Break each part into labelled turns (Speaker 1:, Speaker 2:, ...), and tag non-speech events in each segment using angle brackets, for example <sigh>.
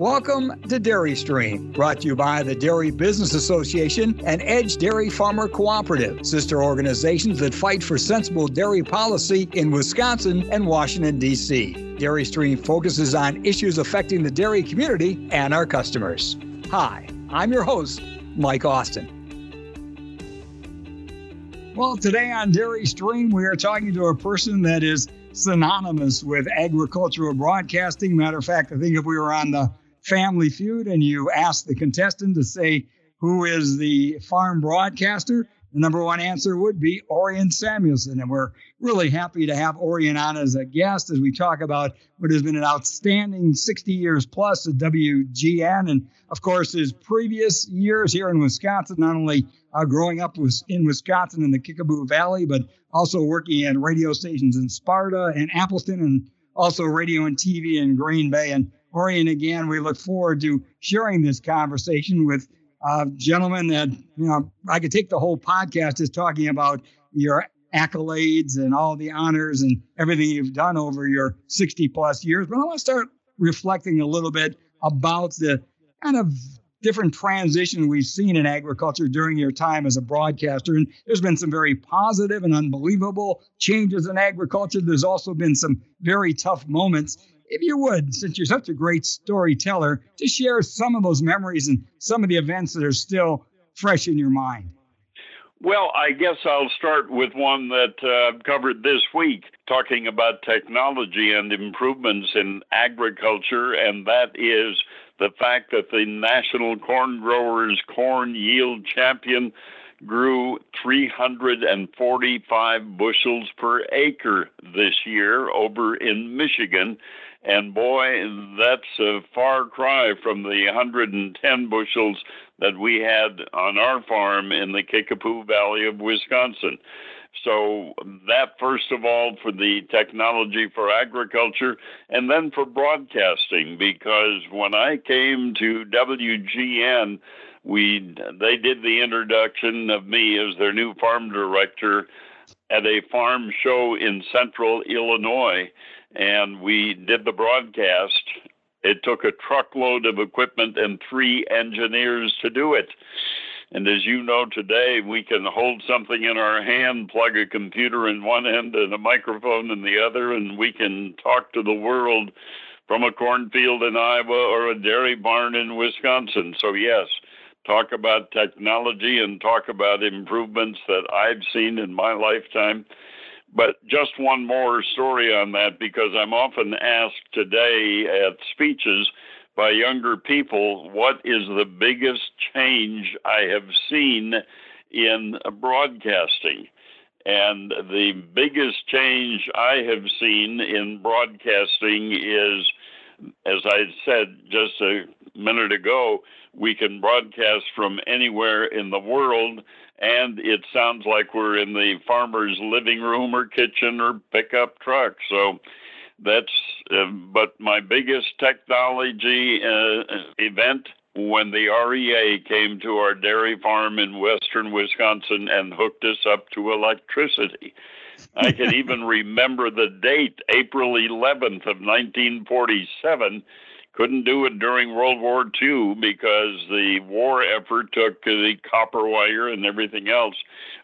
Speaker 1: Welcome to Dairy Stream, brought to you by the Dairy Business Association and Edge Dairy Farmer Cooperative, sister organizations that fight for sensible dairy policy in Wisconsin and Washington, D.C. Dairy Stream focuses on issues affecting the dairy community and our customers. Hi, I'm your host, Mike Austin. Well, today on Dairy Stream, we are talking to a person that is synonymous with agricultural broadcasting. Matter of fact, I think if we were on the Family Feud and you ask the contestant to say who is the farm broadcaster, the number one answer would be Orion Samuelson. And we're really happy to have Orion on as a guest as we talk about what has been an outstanding 60 years plus at WGN. And of course, his previous years here in Wisconsin, not only uh, growing up in Wisconsin in the Kickapoo Valley, but also working at radio stations in Sparta and Appleton and also radio and TV in Green Bay. And Orion, again, we look forward to sharing this conversation with uh, gentlemen that, you know, I could take the whole podcast just talking about your accolades and all the honors and everything you've done over your 60 plus years. But I want to start reflecting a little bit about the kind of different transition we've seen in agriculture during your time as a broadcaster. And there's been some very positive and unbelievable changes in agriculture. There's also been some very tough moments if you would, since you're such a great storyteller, to share some of those memories and some of the events that are still fresh in your mind.
Speaker 2: Well, I guess I'll start with one that uh, I've covered this week, talking about technology and improvements in agriculture, and that is the fact that the National Corn Growers Corn Yield Champion grew 345 bushels per acre this year over in Michigan. And boy, that's a far cry from the 110 bushels that we had on our farm in the Kickapoo Valley of Wisconsin. So, that first of all for the technology for agriculture, and then for broadcasting, because when I came to WGN, we they did the introduction of me as their new farm director at a farm show in central Illinois and we did the broadcast. It took a truckload of equipment and three engineers to do it. And as you know today, we can hold something in our hand, plug a computer in one end and a microphone in the other, and we can talk to the world from a cornfield in Iowa or a dairy barn in Wisconsin. So, yes, talk about technology and talk about improvements that I've seen in my lifetime. But just one more story on that because I'm often asked today at speeches by younger people what is the biggest change I have seen in broadcasting? And the biggest change I have seen in broadcasting is, as I said just a minute ago, we can broadcast from anywhere in the world and it sounds like we're in the farmer's living room or kitchen or pickup truck. So that's, uh, but my biggest technology uh, event when the REA came to our dairy farm in western Wisconsin and hooked us up to electricity. I can even remember the date, April 11th of 1947 couldn't do it during World War II because the war effort took the copper wire and everything else.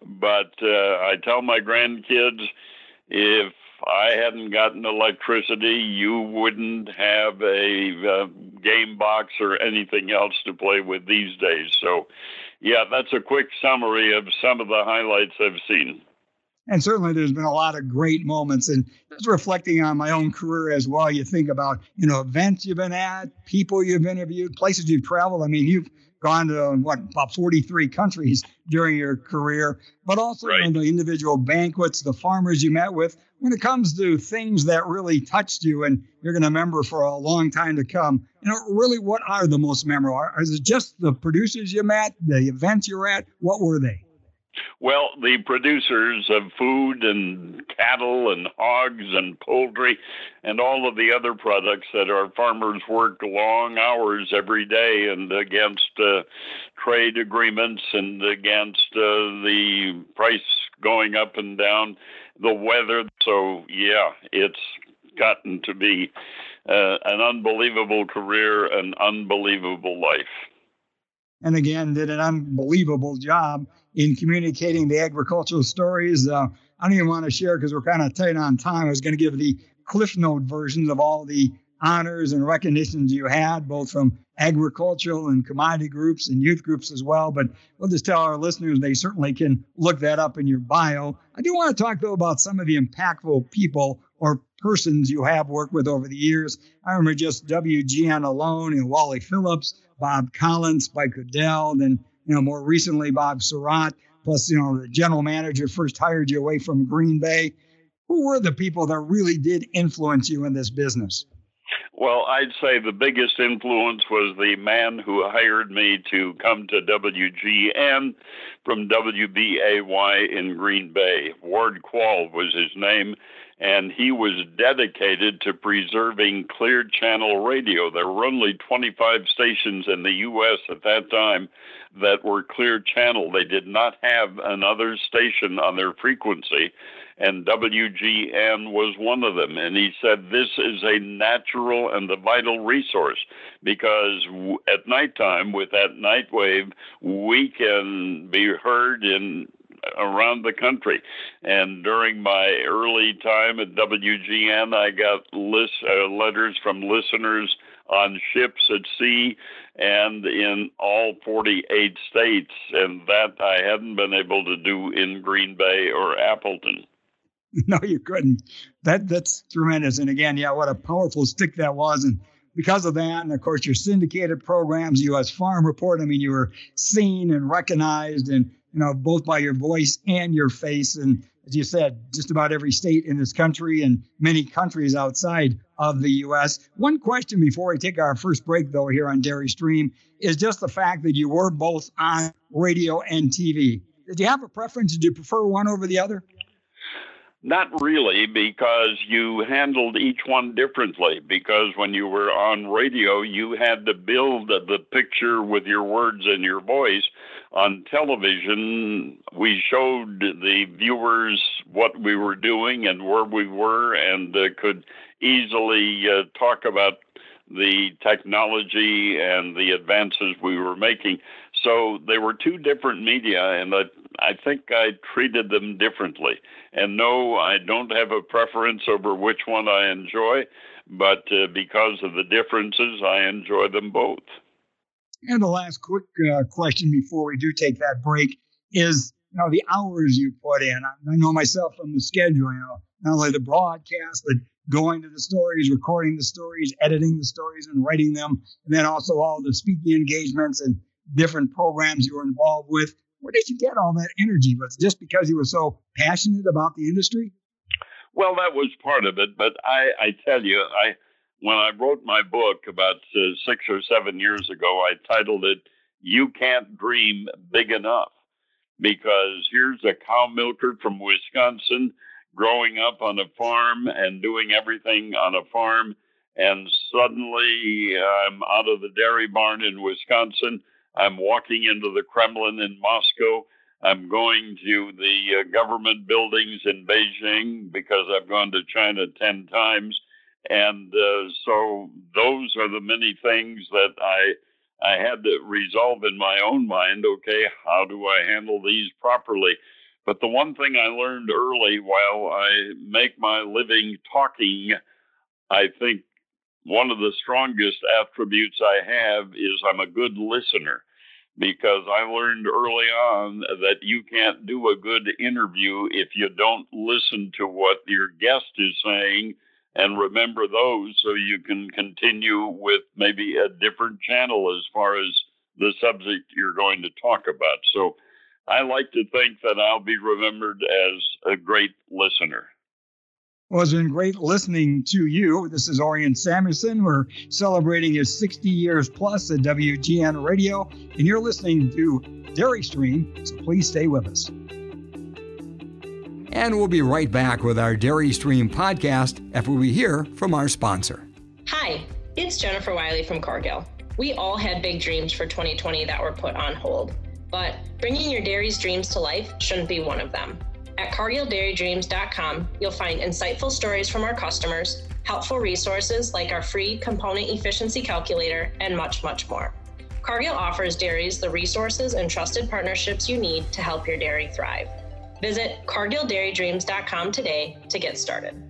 Speaker 2: But uh, I tell my grandkids if I hadn't gotten electricity, you wouldn't have a uh, game box or anything else to play with these days. So, yeah, that's a quick summary of some of the highlights I've seen
Speaker 1: and certainly there's been a lot of great moments and just reflecting on my own career as well you think about you know events you've been at people you've interviewed places you've traveled. I mean you've gone to what about 43 countries during your career but also right. you know, the individual banquets the farmers you met with. When it comes to things that really touched you and you're going to remember for a long time to come you know really what are the most memorable? Is it just the producers you met the events you're at? What were they
Speaker 2: well, the producers of food and cattle and hogs and poultry and all of the other products that our farmers work long hours every day and against uh, trade agreements and against uh, the price going up and down, the weather. So, yeah, it's gotten to be uh, an unbelievable career, an unbelievable life.
Speaker 1: And again, did an unbelievable job in communicating the agricultural stories. Uh, I don't even want to share because we're kind of tight on time. I was going to give the Cliff Note versions of all the honors and recognitions you had, both from agricultural and commodity groups and youth groups as well. But we'll just tell our listeners they certainly can look that up in your bio. I do want to talk, though, about some of the impactful people or persons you have worked with over the years. I remember just WGN alone, know, Wally Phillips, Bob Collins, Spike O'Dell, then, you know, more recently, Bob Sirott, plus, you know, the general manager first hired you away from Green Bay. Who were the people that really did influence you in this business?
Speaker 2: Well, I'd say the biggest influence was the man who hired me to come to WGN from WBAY in Green Bay. Ward Quaal was his name, and he was dedicated to preserving clear channel radio. There were only 25 stations in the U.S. at that time that were clear channel. They did not have another station on their frequency and WGN was one of them. And he said this is a natural and a vital resource because at nighttime with that night wave, we can be heard in around the country. And during my early time at WGN, I got list, uh, letters from listeners on ships at sea and in all 48 states, and that I hadn't been able to do in Green Bay or Appleton. <laughs>
Speaker 1: no, you couldn't. That that's tremendous. And again, yeah, what a powerful stick that was. And because of that, and of course your syndicated programs, U.S. Farm Report. I mean, you were seen and recognized, and you know both by your voice and your face. And as you said, just about every state in this country and many countries outside of the U.S. One question before we take our first break, though, here on Dairy Stream, is just the fact that you were both on radio and TV. Did you have a preference? Did you prefer one over the other?
Speaker 2: Not really, because you handled each one differently. Because when you were on radio, you had to build the picture with your words and your voice. On television, we showed the viewers what we were doing and where we were, and uh, could easily uh, talk about the technology and the advances we were making. So they were two different media, and I, I think I treated them differently. And no, I don't have a preference over which one I enjoy, but uh, because of the differences, I enjoy them both.
Speaker 1: And the last quick uh, question before we do take that break is you know the hours you put in. I, I know myself from the schedule, you know, not only the broadcast, but going to the stories, recording the stories, editing the stories, and writing them, and then also all the speaking engagements and different programs you were involved with. Where did you get all that energy? Was it just because you were so passionate about the industry?
Speaker 2: Well, that was part of it, but I, I tell you, I when I wrote my book about uh, six or seven years ago, I titled it "You Can't Dream Big Enough," because here's a cow milker from Wisconsin growing up on a farm and doing everything on a farm. And suddenly I'm out of the dairy barn in Wisconsin. I'm walking into the Kremlin in Moscow. I'm going to the uh, government buildings in Beijing because I've gone to China 10 times. And uh, so those are the many things that I I had to resolve in my own mind. Okay, how do I handle these properly? But the one thing I learned early while I make my living talking, I think one of the strongest attributes I have is I'm a good listener because I learned early on that you can't do a good interview if you don't listen to what your guest is saying and remember those so you can continue with maybe a different channel as far as the subject you're going to talk about. So I like to think that I'll be remembered as a great listener.
Speaker 1: Well, it's been great listening to you. This is Orion Samuelson. We're celebrating his 60 years plus at WGN Radio, and you're listening to Dairy Stream, so please stay with us. And we'll be right back with our Dairy Stream podcast after we hear from our sponsor.
Speaker 3: Hi, it's Jennifer Wiley from Cargill. We all had big dreams for 2020 that were put on hold. But bringing your dairy's dreams to life shouldn't be one of them. At CargillDairyDreams.com, you'll find insightful stories from our customers, helpful resources like our free component efficiency calculator, and much, much more. Cargill offers dairies the resources and trusted partnerships you need to help your dairy thrive. Visit cargilldairydreams.com today to get started.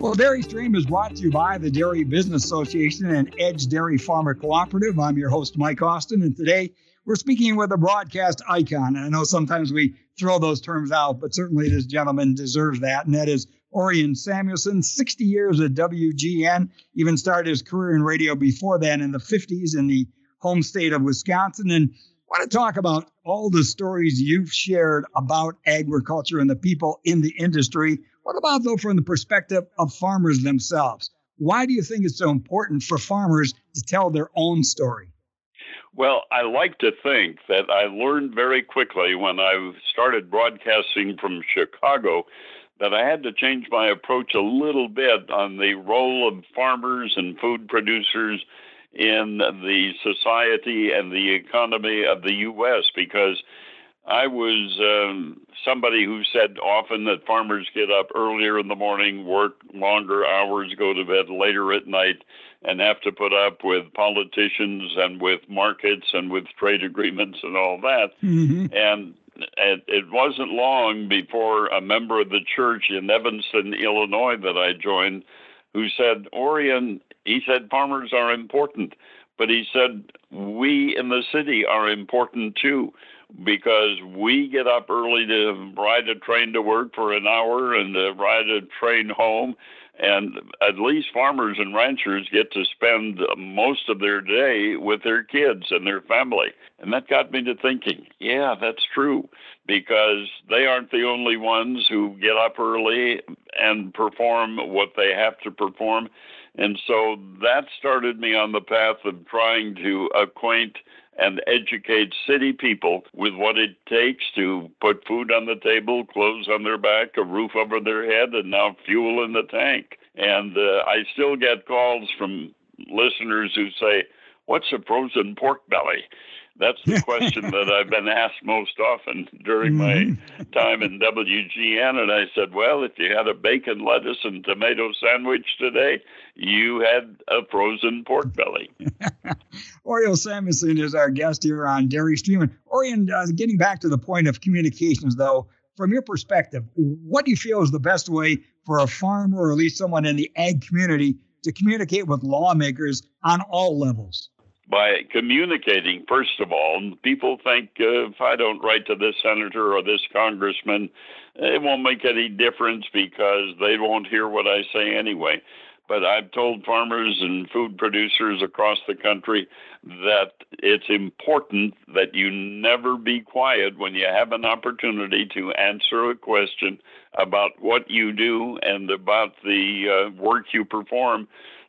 Speaker 1: Well, Dairy Stream is brought to you by the Dairy Business Association and Edge Dairy Farmer Cooperative. I'm your host, Mike Austin, and today we're speaking with a broadcast icon. And I know sometimes we throw those terms out, but certainly this gentleman deserves that, and that is Orion Samuelson, 60 years at WGN, even started his career in radio before then in the 50s in the home state of Wisconsin. And I want to talk about all the stories you've shared about agriculture and the people in the industry what about, though, from the perspective of farmers themselves? Why do you think it's so important for farmers to tell their own story?
Speaker 2: Well, I like to think that I learned very quickly when I started broadcasting from Chicago that I had to change my approach a little bit on the role of farmers and food producers in the society and the economy of the U.S. because I was um, somebody who said often that farmers get up earlier in the morning, work longer hours, go to bed later at night, and have to put up with politicians and with markets and with trade agreements and all that. Mm-hmm. And it, it wasn't long before a member of the church in Evanston, Illinois, that I joined, who said, Orion, he said, farmers are important. But he said, we in the city are important too because we get up early to ride a train to work for an hour and to ride a train home. And at least farmers and ranchers get to spend most of their day with their kids and their family. And that got me to thinking, yeah, that's true, because they aren't the only ones who get up early and perform what they have to perform. And so that started me on the path of trying to acquaint and educate city people with what it takes to put food on the table, clothes on their back, a roof over their head, and now fuel in the tank. And uh, I still get calls from listeners who say, What's a frozen pork belly? That's the question <laughs> that I've been asked most often during my mm-hmm. time in WGN. And I said, well, if you had a bacon, lettuce, and tomato sandwich today, you had a frozen pork belly. <laughs>
Speaker 1: Orion Samuelson is our guest here on Dairy Stream. And Orion, uh, getting back to the point of communications, though, from your perspective, what do you feel is the best way for a farmer or at least someone in the ag community to communicate with lawmakers on all levels?
Speaker 2: By communicating, first of all. People think uh, if I don't write to this senator or this congressman, it won't make any difference because they won't hear what I say anyway. But I've told farmers and food producers across the country that it's important that you never be quiet when you have an opportunity to answer a question about what you do and about the uh, work you perform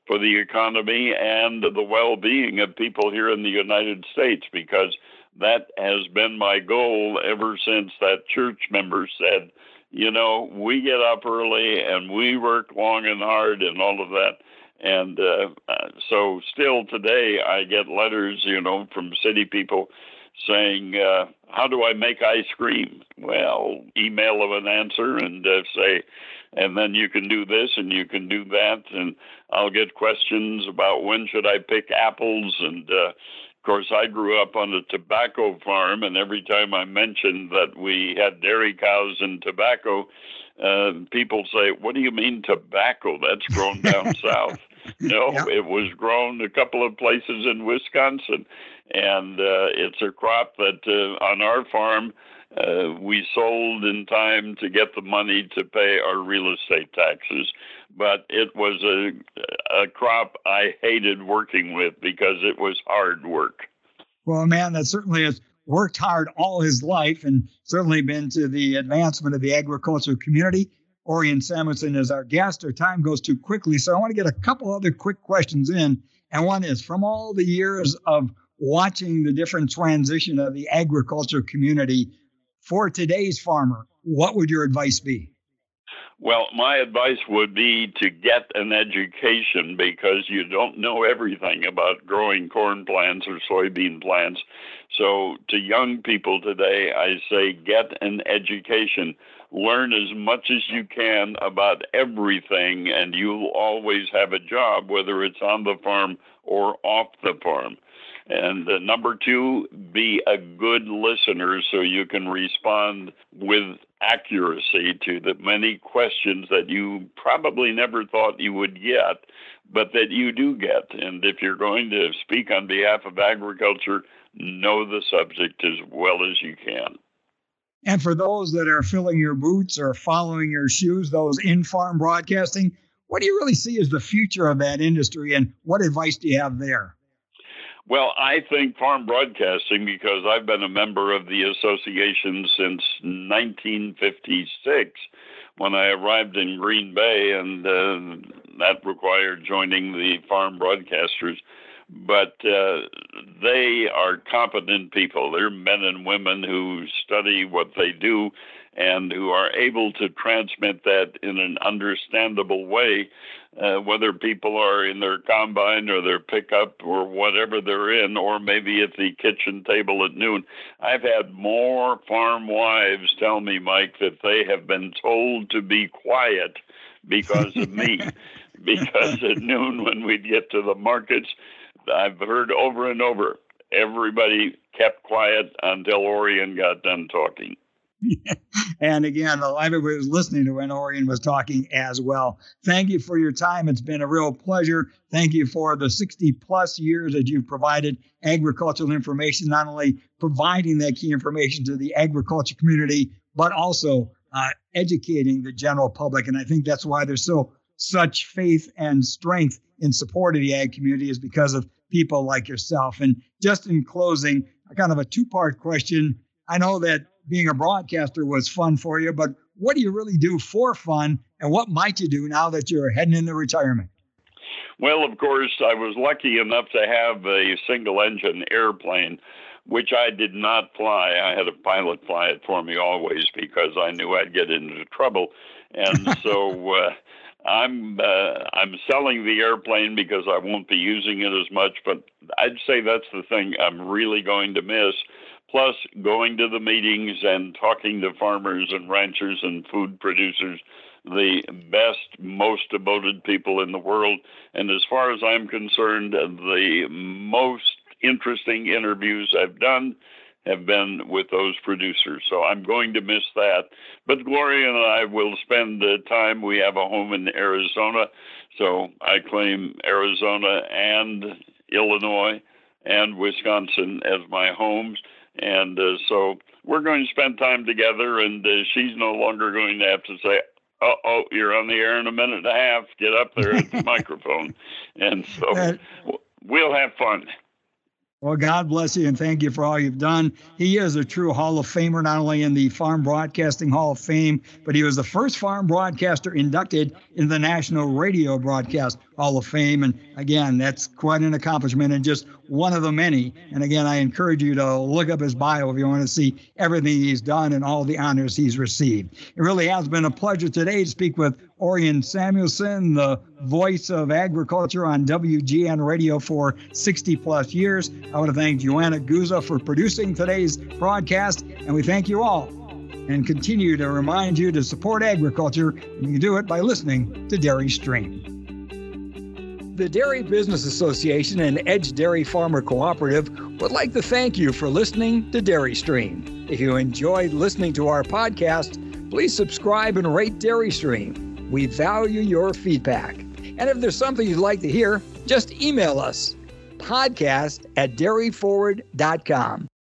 Speaker 2: for the economy and the well being of people here in the United States because that has been my goal ever since that church member said, you know, we get up early and we work long and hard and all of that. And uh, so, still today, I get letters, you know, from city people saying, uh, How do I make ice cream? Well, email them an answer and uh, say, and then you can do this and you can do that and i'll get questions about when should i pick apples and uh, of course i grew up on a tobacco farm and every time i mentioned that we had dairy cows and tobacco uh, people say what do you mean tobacco that's grown down <laughs> south no yeah. it was grown a couple of places in wisconsin and uh, it's a crop that uh, on our farm uh, we sold in time to get the money to pay our real estate taxes. But it was a, a crop I hated working with because it was hard work.
Speaker 1: Well, man, that certainly has worked hard all his life and certainly been to the advancement of the agricultural community. Orion Samuelson is our guest. Our time goes too quickly, so I want to get a couple other quick questions in. And one is from all the years of watching the different transition of the agriculture community for today's farmer, what would your advice be?
Speaker 2: Well, my advice would be to get an education because you don't know everything about growing corn plants or soybean plants. So, to young people today, I say get an education. learn as much as you can about everything, and you'll always have a job, whether it's on the farm or off the farm. And uh, number two, be a good listener so you can respond with accuracy to the many questions that you probably never thought you would get, but that you do get. And if you're going to speak on behalf of agriculture, know the subject as well as you can.
Speaker 1: And for those that are filling your boots or following your shoes, those in farm broadcasting, what do you really see as the future of that industry and what advice do you have there?
Speaker 2: Well, I think farm broadcasting, because I've been a member of the association since 1956 when I arrived in Green Bay, and uh, that required joining the farm broadcasters. But uh, they are competent people. They're men and women who study what they do and who are able to transmit that in an understandable way uh, whether people are in their combine or their pickup or whatever they're in, or maybe at the kitchen table at noon. I've had more farm wives tell me, Mike, that they have been told to be quiet because of me. <laughs> because at noon, when we'd get to the markets, I've heard over and over everybody kept quiet until Orion got done talking. <laughs>
Speaker 1: and again, everybody was listening to when Orion was talking as well. Thank you for your time. It's been a real pleasure. Thank you for the 60 plus years that you've provided agricultural information, not only providing that key information to the agriculture community, but also uh, educating the general public. And I think that's why there's so such faith and strength in support of the ag community is because of people like yourself. And just in closing, kind of a two part question. I know that being a broadcaster was fun for you, but what do you really do for fun and what might you do now that you're heading into retirement?
Speaker 2: Well, of course, I was lucky enough to have a single engine airplane, which I did not fly. I had a pilot fly it for me always because I knew I'd get into trouble. And <laughs> so uh, I'm uh, I'm selling the airplane because I won't be using it as much, but I'd say that's the thing I'm really going to miss plus going to the meetings and talking to farmers and ranchers and food producers, the best, most devoted people in the world. And as far as I'm concerned, the most interesting interviews I've done have been with those producers. So I'm going to miss that. But Gloria and I will spend the time. We have a home in Arizona. So I claim Arizona and Illinois and Wisconsin as my homes. And uh, so we're going to spend time together, and uh, she's no longer going to have to say, oh, oh, you're on the air in a minute and a half. Get up there at the <laughs> microphone. And so we'll have fun.
Speaker 1: Well, God bless you and thank you for all you've done. He is a true Hall of Famer, not only in the Farm Broadcasting Hall of Fame, but he was the first farm broadcaster inducted in the National Radio Broadcast Hall of Fame. And again, that's quite an accomplishment and just one of the many. And again, I encourage you to look up his bio if you want to see everything he's done and all the honors he's received. It really has been a pleasure today to speak with Orion Samuelson, the voice of agriculture on WGN radio for 60 plus years. I want to thank Joanna Guza for producing today's broadcast, and we thank you all and continue to remind you to support agriculture. And you can do it by listening to Dairy Stream. The Dairy Business Association and Edge Dairy Farmer Cooperative would like to thank you for listening to Dairy Stream. If you enjoyed listening to our podcast, please subscribe and rate Dairy Stream. We value your feedback. And if there's something you'd like to hear, just email us podcast at dairyforward.com.